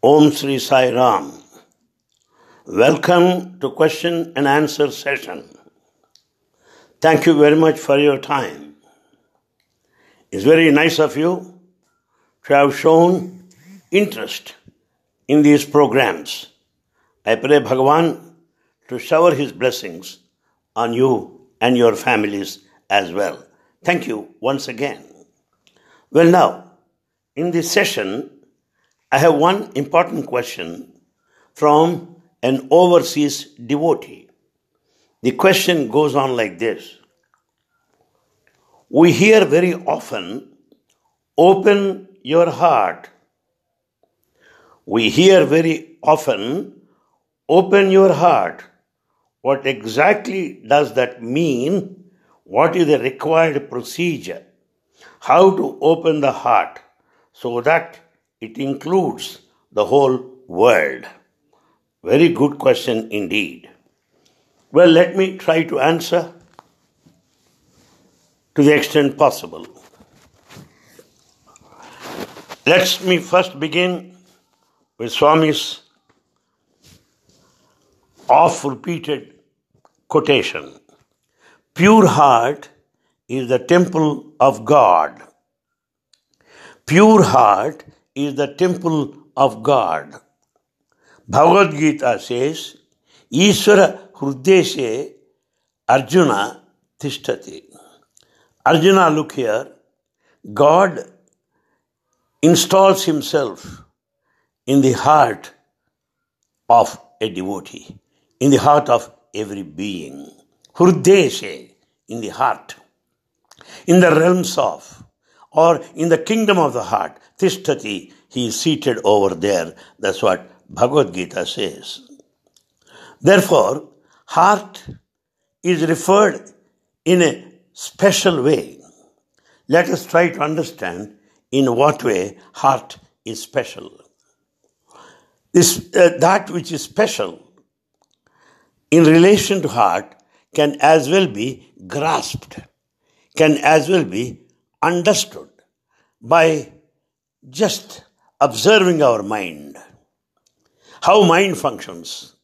Om Sri Sai Ram. Welcome to question and answer session. Thank you very much for your time. It's very nice of you to have shown interest in these programs. I pray Bhagavan to shower his blessings on you and your families as well. Thank you once again. Well, now, in this session, I have one important question from an overseas devotee. The question goes on like this We hear very often, open your heart. We hear very often, open your heart. What exactly does that mean? What is the required procedure? How to open the heart so that it includes the whole world? Very good question indeed. Well, let me try to answer to the extent possible. Let me first begin with Swami's oft repeated quotation Pure heart is the temple of God. Pure heart is the temple of God. Bhagavad Gita says, Ishvara Hrudeshe Arjuna Tishtati. Arjuna, look here. God installs himself in the heart of a devotee, in the heart of every being. Hrudeshe, in the heart. In the realms of, or in the kingdom of the heart. Tishtati, he is seated over there. That's what Bhagavad Gita says. Therefore, heart is referred in a special way. Let us try to understand in what way heart is special. This, uh, that which is special in relation to heart can as well be grasped, can as well be understood by just observing our mind, how mind functions,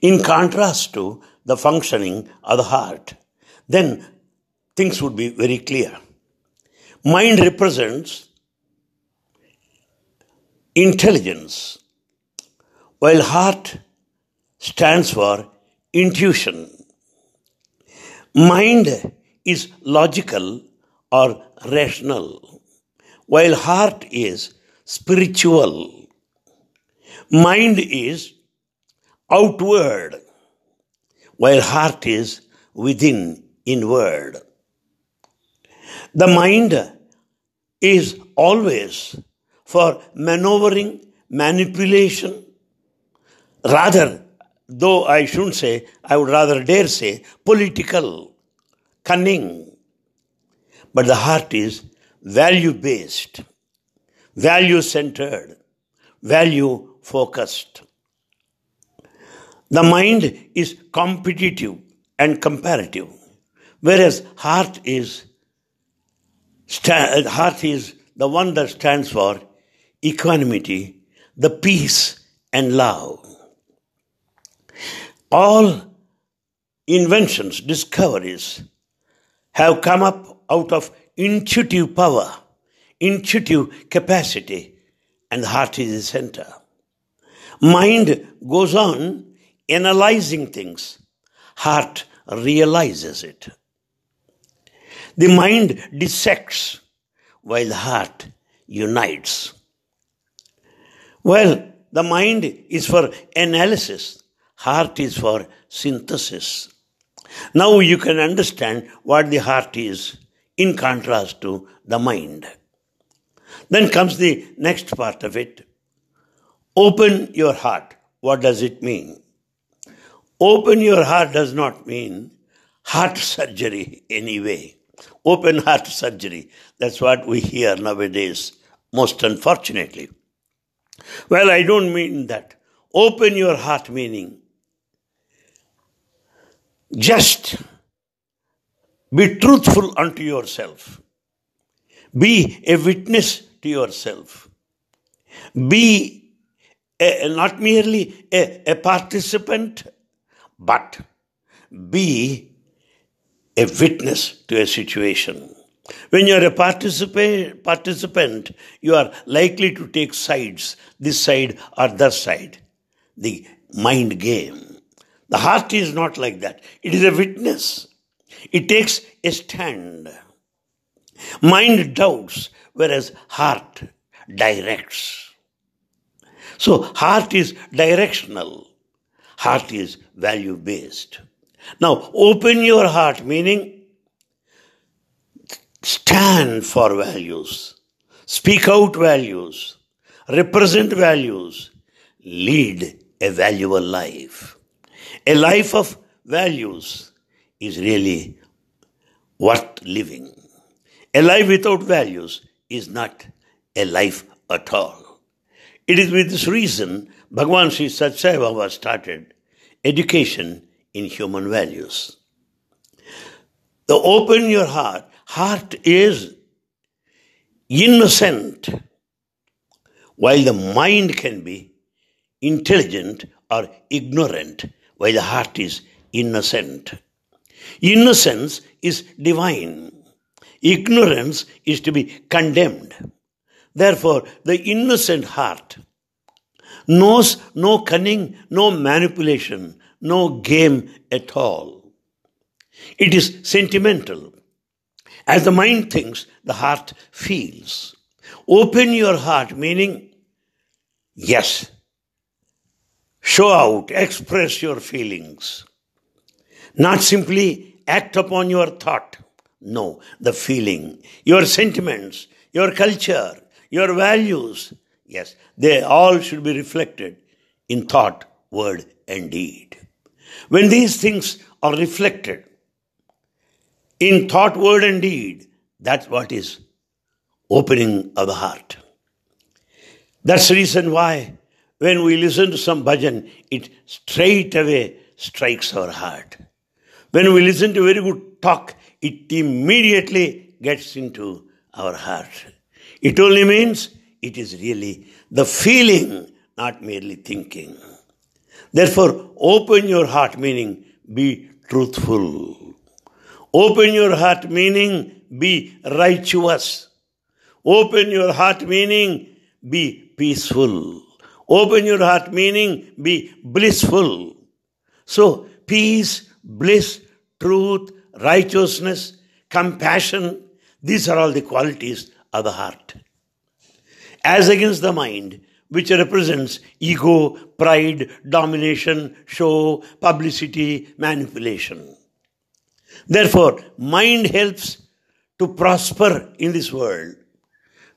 in contrast to the functioning of the heart, then things would be very clear. Mind represents intelligence, while heart stands for intuition. Mind is logical or rational, while heart is spiritual. Mind is outward, while heart is within, inward. The mind is always for maneuvering, manipulation, rather, though I shouldn't say, I would rather dare say, political, cunning. But the heart is value based value centered, value focused. The mind is competitive and comparative, whereas heart is heart is the one that stands for equanimity, the peace and love. All inventions, discoveries have come up out of intuitive power intuitive capacity, and the heart is the center. Mind goes on analyzing things, heart realizes it. The mind dissects while the heart unites. Well, the mind is for analysis, heart is for synthesis. Now you can understand what the heart is in contrast to the mind. Then comes the next part of it. Open your heart. What does it mean? Open your heart does not mean heart surgery anyway. Open heart surgery. That's what we hear nowadays, most unfortunately. Well, I don't mean that. Open your heart meaning just be truthful unto yourself. Be a witness to yourself. Be a, not merely a, a participant, but be a witness to a situation. When you are a participant, participant, you are likely to take sides, this side or that side. The mind game. The heart is not like that. It is a witness. It takes a stand. Mind doubts, whereas heart directs. So, heart is directional, heart is value based. Now, open your heart, meaning stand for values, speak out values, represent values, lead a valuable life. A life of values is really worth living. A life without values is not a life at all. It is with this reason Bhagavan Sri Sathya Baba started education in human values. The open your heart, heart is innocent, while the mind can be intelligent or ignorant, while the heart is innocent. Innocence is divine. Ignorance is to be condemned. Therefore, the innocent heart knows no cunning, no manipulation, no game at all. It is sentimental. As the mind thinks, the heart feels. Open your heart, meaning, yes, show out, express your feelings. Not simply act upon your thought. No, the feeling, your sentiments, your culture, your values. Yes, they all should be reflected in thought, word, and deed. When these things are reflected in thought, word, and deed, that's what is opening of the heart. That's the reason why when we listen to some bhajan, it straight away strikes our heart. When we listen to very good talk, it immediately gets into our heart. It only means it is really the feeling, not merely thinking. Therefore, open your heart, meaning be truthful. Open your heart, meaning be righteous. Open your heart, meaning be peaceful. Open your heart, meaning be blissful. So, peace, bliss, truth, righteousness, compassion, these are all the qualities of the heart. As against the mind, which represents ego, pride, domination, show, publicity, manipulation. Therefore, mind helps to prosper in this world,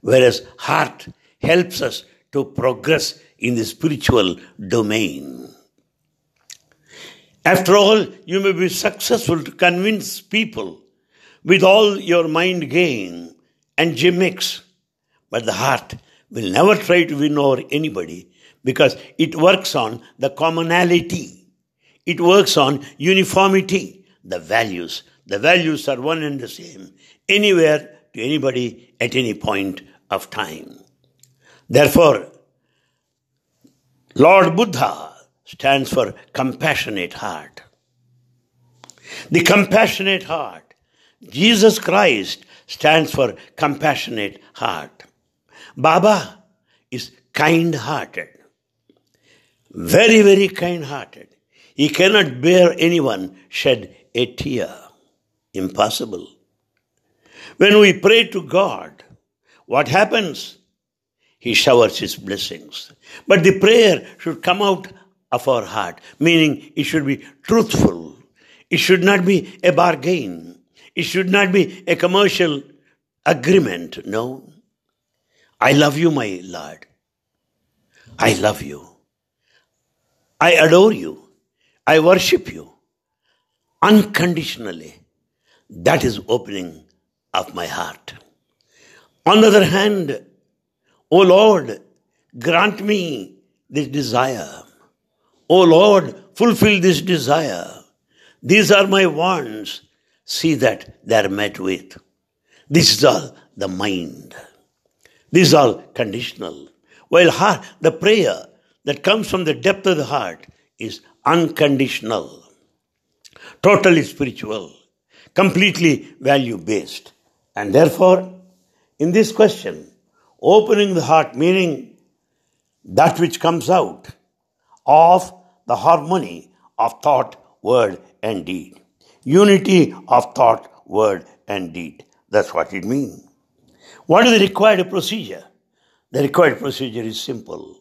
whereas heart helps us to progress in the spiritual domain. After all, you may be successful to convince people with all your mind game and gimmicks, but the heart will never try to win over anybody because it works on the commonality. It works on uniformity, the values. The values are one and the same anywhere to anybody at any point of time. Therefore, Lord Buddha stands for compassionate heart. The compassionate heart. Jesus Christ stands for compassionate heart. Baba is kind hearted, very, very kind hearted. He cannot bear anyone shed a tear. Impossible. When we pray to God, what happens? He showers His blessings. But the prayer should come out of our heart, meaning it should be truthful. It should not be a bargain. It should not be a commercial agreement. No. I love you, my Lord. I love you. I adore you. I worship you unconditionally. That is opening of my heart. On the other hand, O Lord, grant me this desire. O Lord, fulfill this desire. These are my wants. See that they are met with. This is all the mind. These are conditional. While heart, the prayer, that comes from the depth of the heart is unconditional, totally spiritual, completely value based. And therefore, in this question, opening the heart, meaning that which comes out of the harmony of thought, word, and deed. Unity of thought, word, and deed. That's what it means. What is the required procedure? The required procedure is simple.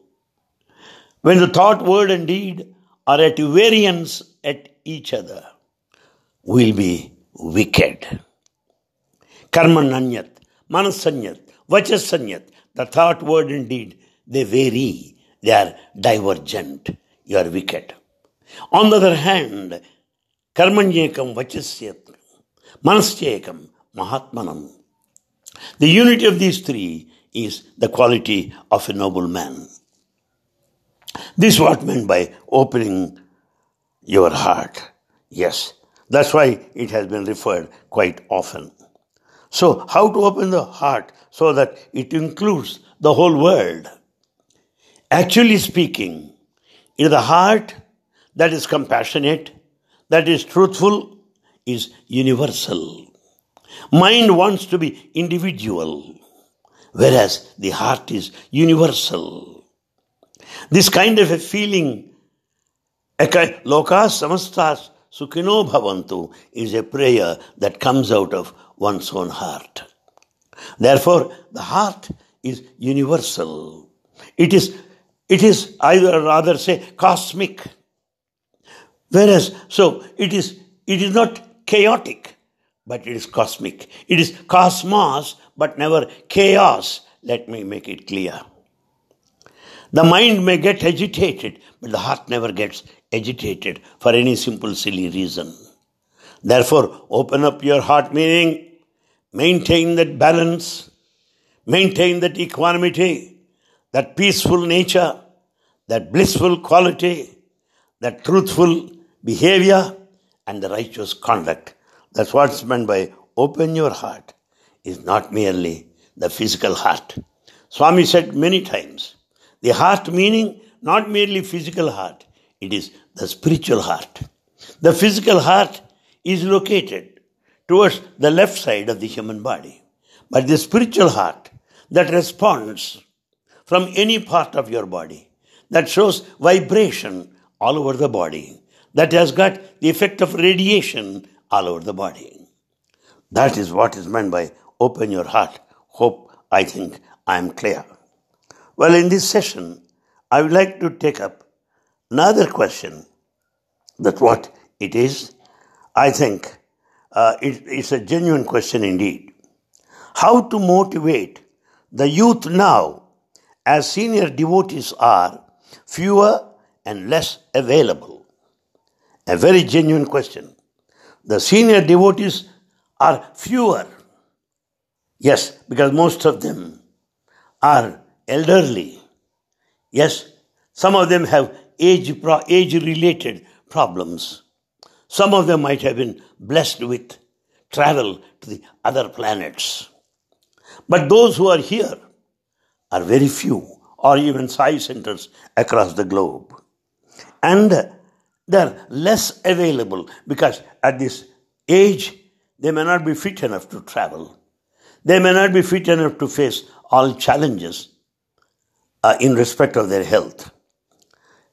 When the thought, word, and deed are at variance at each other, we'll be wicked. Karmananyat, manasanyat, vachasanyat, the thought, word, and deed, they vary. They are divergent. You are wicked. On the other hand, karmanyekam vachasyat, manasyekam mahatmanam. The unity of these three is the quality of a noble man. This is what meant by opening your heart. Yes, that's why it has been referred quite often. So, how to open the heart so that it includes the whole world? Actually speaking, in the heart that is compassionate, that is truthful, is universal. Mind wants to be individual, whereas the heart is universal. This kind of a feeling, loka samastas sukhino bhavantu, is a prayer that comes out of one's own heart. Therefore, the heart is universal. It is, it is either rather say cosmic. Whereas, so it is, it is not chaotic but it is cosmic. It is cosmos, but never chaos. Let me make it clear. The mind may get agitated, but the heart never gets agitated for any simple, silly reason. Therefore, open up your heart, meaning maintain that balance, maintain that equanimity, that peaceful nature, that blissful quality, that truthful behavior, and the righteous conduct that's what's meant by open your heart, is not merely the physical heart. Swami said many times, the heart meaning not merely physical heart, it is the spiritual heart. The physical heart is located towards the left side of the human body. But the spiritual heart that responds from any part of your body, that shows vibration all over the body, that has got the effect of radiation all over the body. That is what is meant by open your heart. Hope I think I am clear. Well, in this session, I would like to take up another question that what it is. I think uh, it, it's a genuine question indeed. How to motivate the youth now, as senior devotees are fewer and less available? A very genuine question. The senior devotees are fewer. Yes, because most of them are elderly. Yes, some of them have age, age related problems. Some of them might have been blessed with travel to the other planets. But those who are here are very few, or even sai centers across the globe. And they're less available because at this age they may not be fit enough to travel. They may not be fit enough to face all challenges uh, in respect of their health.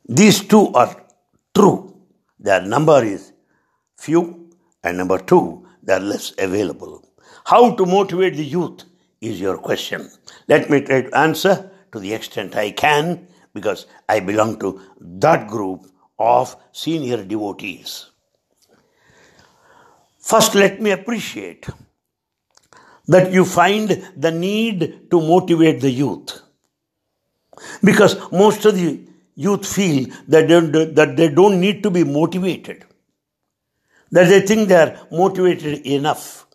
These two are true. Their number is few, and number two, they are less available. How to motivate the youth is your question. Let me try to answer to the extent I can because I belong to that group of senior devotees. First, let me appreciate that you find the need to motivate the youth. Because most of the youth feel that they, that they don't need to be motivated, that they think they are motivated enough.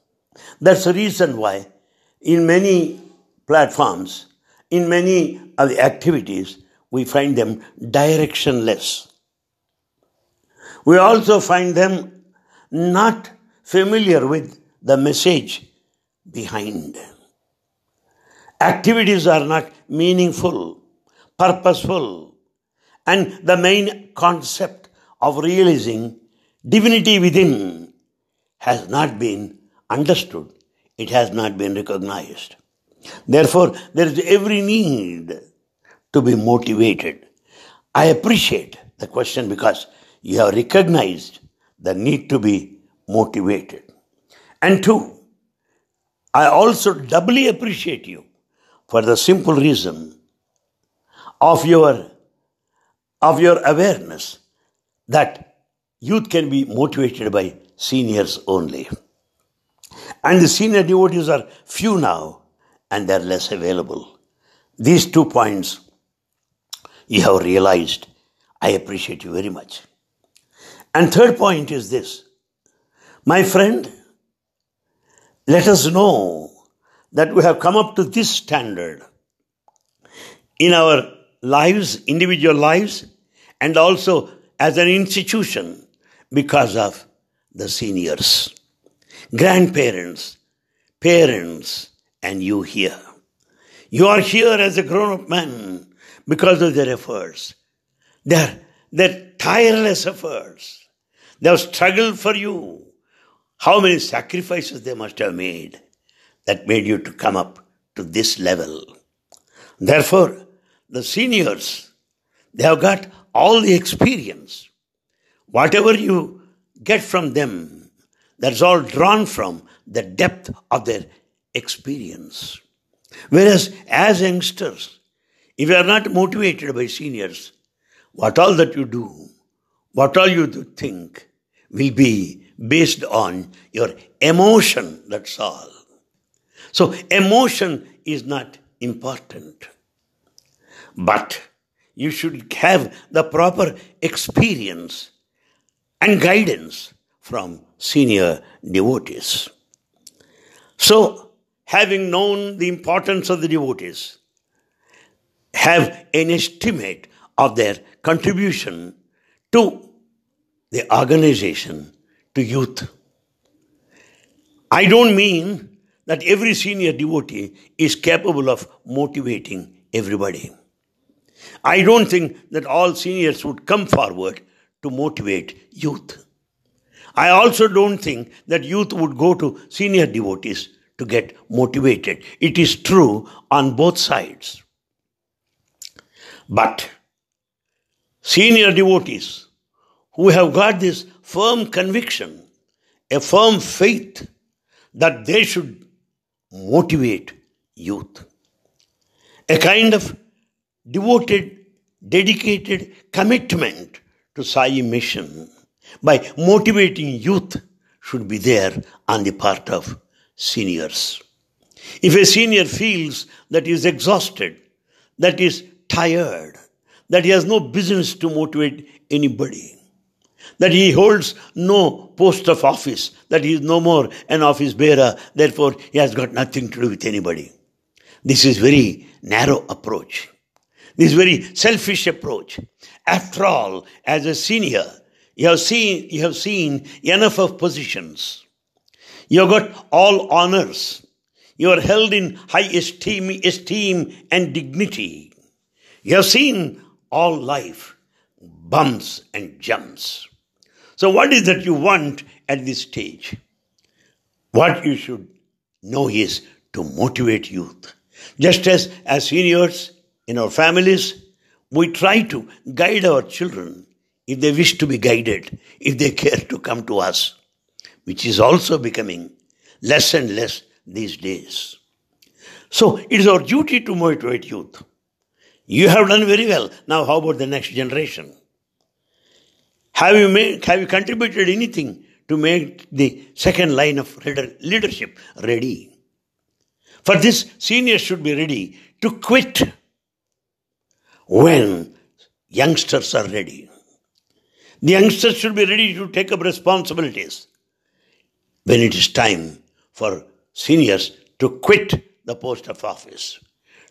That's the reason why, in many platforms, in many of the activities, we find them directionless. We also find them not familiar with the message behind. Activities are not meaningful, purposeful, And the main concept of realizing divinity within has not been understood, it has not been recognized. Therefore, there is every need to be motivated. I appreciate the question because you have recognized the need to be motivated. And two, I also doubly appreciate you for the simple reason of your of your awareness that youth can be motivated by seniors only. And the senior devotees are few now and they're less available. These two points you have realized. I appreciate you very much. And third point is this. My friend, let us know that we have come up to this standard in our lives, individual lives, and also as an institution because of the seniors, grandparents, parents, and you here. You are here as a grown up man because of their efforts. Their, their tireless efforts. They have struggled for you. How many sacrifices they must have made that made you to come up to this level. Therefore, the seniors, they have got all the experience. Whatever you get from them, that's all drawn from the depth of their experience. Whereas as youngsters, if you are not motivated by seniors, what all that you do, what all you think will be based on your emotion, that's all. So emotion is not important. But you should have the proper experience and guidance from senior devotees. So, having known the importance of the devotees, have an estimate of their contribution to the organization, to youth. I don't mean that every senior devotee is capable of motivating everybody. I don't think that all seniors would come forward to motivate youth. I also don't think that youth would go to senior devotees to get motivated. It is true on both sides. But senior devotees who have got this firm conviction, a firm faith that they should motivate youth, a kind of devoted, dedicated commitment to Sai mission by motivating youth should be there on the part of seniors. If a senior feels that he is exhausted, that is tired, that he has no business to motivate anybody, that he holds no post of office, that he is no more an office bearer, therefore he has got nothing to do with anybody. This is very narrow approach. This very selfish approach. After all, as a senior, you have seen, you have seen enough of positions. You got all honors. You are held in high esteem, esteem and dignity. You have seen all life, bumps and jumps. So what is that you want at this stage? What you should know is to motivate youth. Just as as seniors, in our families, we try to guide our children if they wish to be guided, if they care to come to us, which is also becoming less and less these days. So it is our duty to motivate youth. You have done very well. Now, how about the next generation? Have you made, have you contributed anything to make the second line of leadership ready? For this, seniors should be ready to quit when youngsters are ready. The youngsters should be ready to take up responsibilities when it is time for seniors to quit the post of office,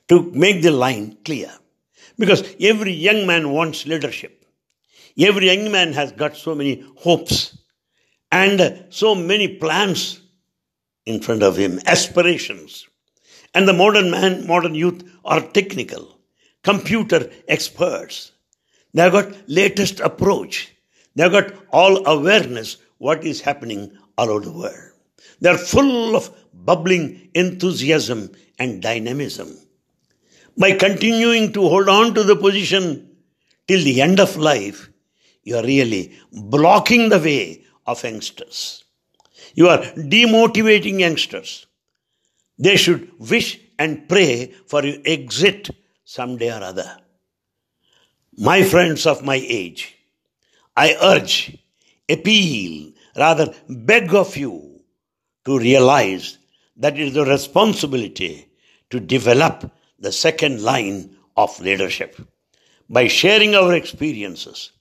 to make the line clear. Because every young man wants leadership. Every young man has got so many hopes and so many plans in front of him, aspirations. And the modern man, modern youth are technical computer experts. They have got latest approach. They have got all awareness what is happening all over the world. They are full of bubbling enthusiasm and dynamism. By continuing to hold on to the position till the end of life, you are really blocking the way of youngsters. You are demotivating youngsters. They should wish and pray for your exit someday or other. My friends of my age, I urge, appeal, rather beg of you to realize that it is the responsibility to develop the second line of leadership by sharing our experiences.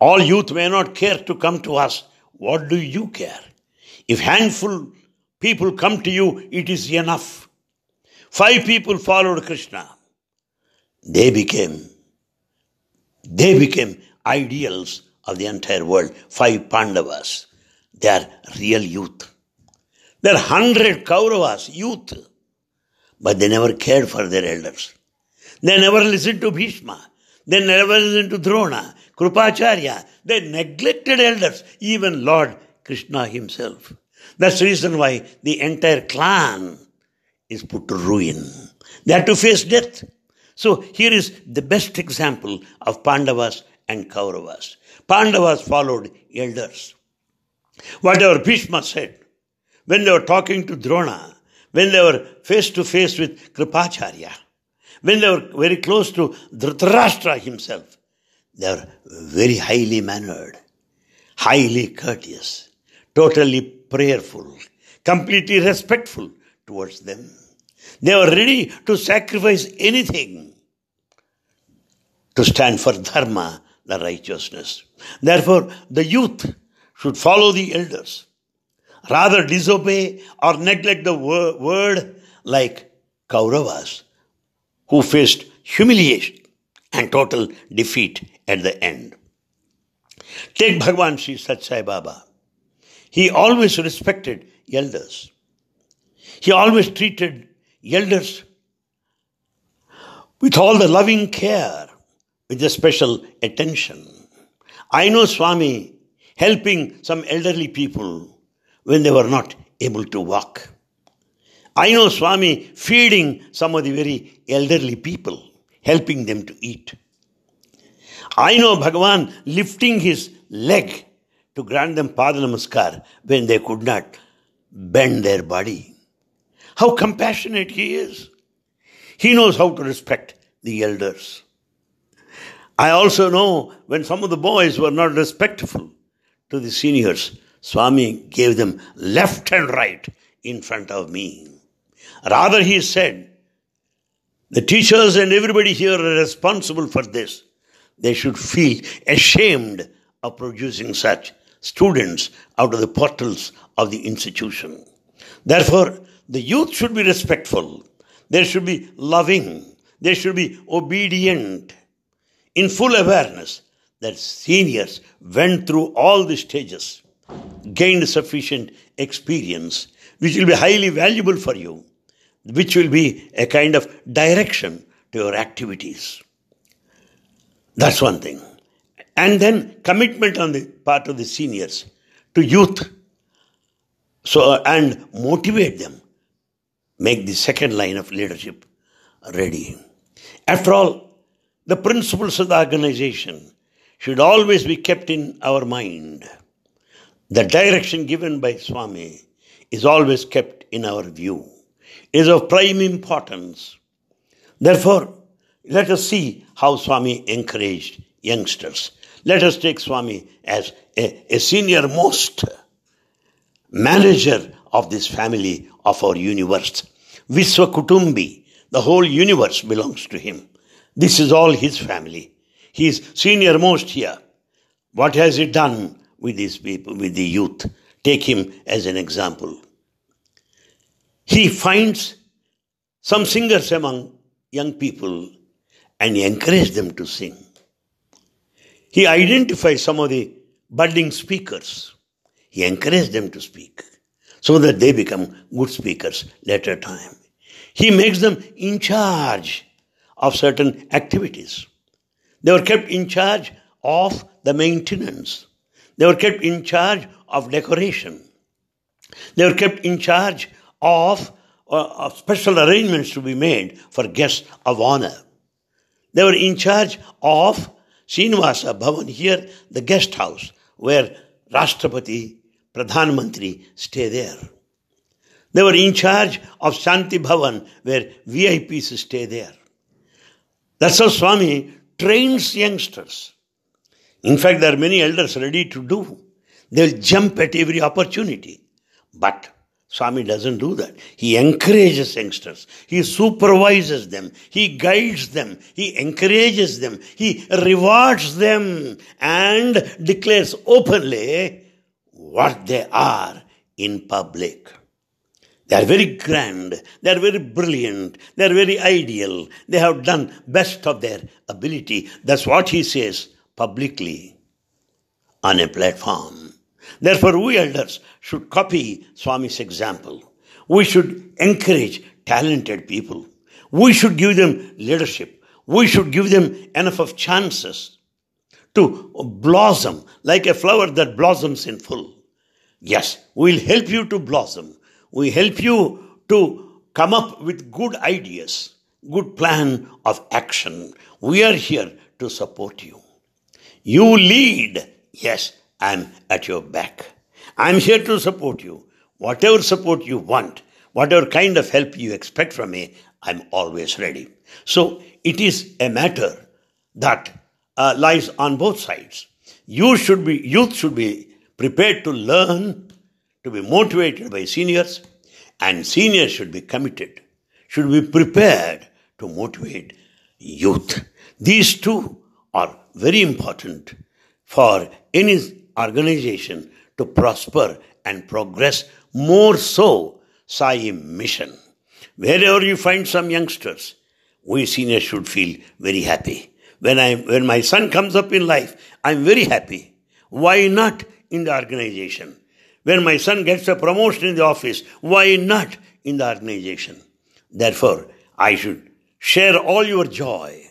All youth may not care to come to us. What do you care? If handful people come to you, it is enough. Five people followed Krishna. They became, they became ideals of the entire world. Five Pandavas. They are real youth. There are hundred Kauravas, youth. But they never cared for their elders. They never listened to Bhishma. They never listened to Drona, Krupacharya. They neglected elders, even Lord Krishna himself. That's the reason why the entire clan is put to ruin. They had to face death. So here is the best example of Pandavas and Kauravas. Pandavas followed elders. Whatever Bhishma said, when they were talking to Drona, when they were face to face with Kripacharya, when they were very close to Dhritarashtra himself, they were very highly mannered, highly courteous, totally prayerful, completely respectful towards them. They were ready to sacrifice anything to stand for dharma, the righteousness. Therefore, the youth should follow the elders, rather disobey or neglect the word like Kauravas, who faced humiliation and total defeat at the end. Take Bhagwan Sri Baba. He always respected elders. He always treated elders with all the loving care, with the special attention. I know Swami helping some elderly people when they were not able to walk. I know Swami feeding some of the very elderly people, helping them to eat. I know Bhagavan lifting his leg to grant them Padanamaskar when they could not bend their body. How compassionate he is. He knows how to respect the elders. I also know when some of the boys were not respectful to the seniors, Swami gave them left and right in front of me. Rather, he said, the teachers and everybody here are responsible for this. They should feel ashamed of producing such students out of the portals of the institution. Therefore, the youth should be respectful. They should be loving. They should be obedient in full awareness that seniors went through all the stages, gained sufficient experience, which will be highly valuable for you, which will be a kind of direction to your activities. That's one thing. And then commitment on the part of the seniors to youth. So, and motivate them. Make the second line of leadership ready. After all, the principles of the organization should always be kept in our mind. The direction given by Swami is always kept in our view. It is of prime importance. Therefore, let us see how Swami encouraged youngsters. Let us take Swami as a, a senior most manager of this family of our universe. Viswa Kutumbi, the whole universe belongs to him. This is all his family. He is senior most here. What has he done with these people, with the youth? Take him as an example. He finds some singers among young people and he encourages them to sing. He identifies some of the budding speakers. He encourages them to speak so that they become good speakers later time. He makes them in charge of certain activities. They were kept in charge of the maintenance. They were kept in charge of decoration. They were kept in charge of, uh, of special arrangements to be made for guests of honor. They were in charge of Srinivasa Bhavan here, the guest house, where Rashtrapati, Pradhan Mantri stay there. They were in charge of Shanti Bhavan, where VIPs stay there. That's how Swami trains youngsters. In fact, there are many elders ready to do. They'll jump at every opportunity. But Swami doesn't do that. He encourages youngsters. He supervises them. He guides them. He encourages them. He rewards them and declares openly what they are in public. They are very grand. They are very brilliant. They are very ideal. They have done best of their ability. That's what he says publicly on a platform. Therefore, we elders should copy Swami's example. We should encourage talented people. We should give them leadership. We should give them enough of chances to blossom like a flower that blossoms in full. Yes, we'll help you to blossom. We help you to come up with good ideas, good plan of action. We are here to support you. You lead. Yes, I'm at your back. I'm here to support you. Whatever support you want, whatever kind of help you expect from me, I'm always ready. So it is a matter that uh, lies on both sides. You should be, youth should be prepared to learn, to be motivated by seniors, and seniors should be committed, should be prepared to motivate youth. These two are very important for any organization to prosper and progress more so Sai mission. Wherever you find some youngsters, we seniors should feel very happy. When I when my son comes up in life, I'm very happy. Why not in the organization? When my son gets a promotion in the office, why not in the organization? Therefore, I should share all your joy,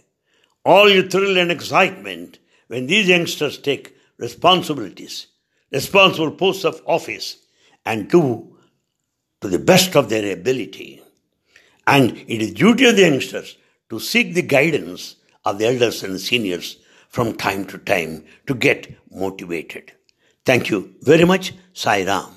all your thrill and excitement when these youngsters take responsibilities, responsible posts of office, and do to the best of their ability. And it is duty of the youngsters to seek the guidance of the elders and seniors from time to time to get motivated. Thank you very much, Sai Ram.